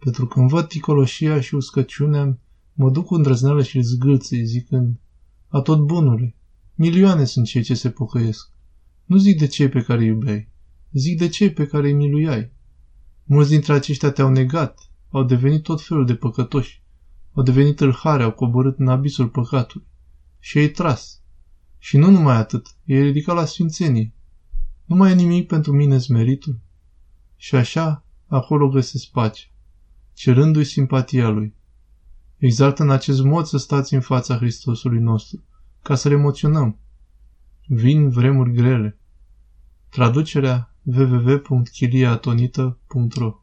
pentru că îmi văd ticoloșia și uscăciunea, mă duc cu îndrăzneală și zgâlțâi, zicând, a tot bunule, milioane sunt cei ce se pocăiesc. Nu zic de cei pe care îi iubeai, zic de cei pe care îi miluiai. Mulți dintre aceștia te-au negat, au devenit tot felul de păcătoși, au devenit tâlhare, au coborât în abisul păcatului și ai tras. Și nu numai atât, e ridicat la sfințenie. Nu mai e nimic pentru mine meritul. Și așa, acolo găsesc pace, cerându-i simpatia lui. Exact în acest mod să stați în fața Hristosului nostru, ca să-L emoționăm. Vin vremuri grele. Traducerea www.chiliatonita.ro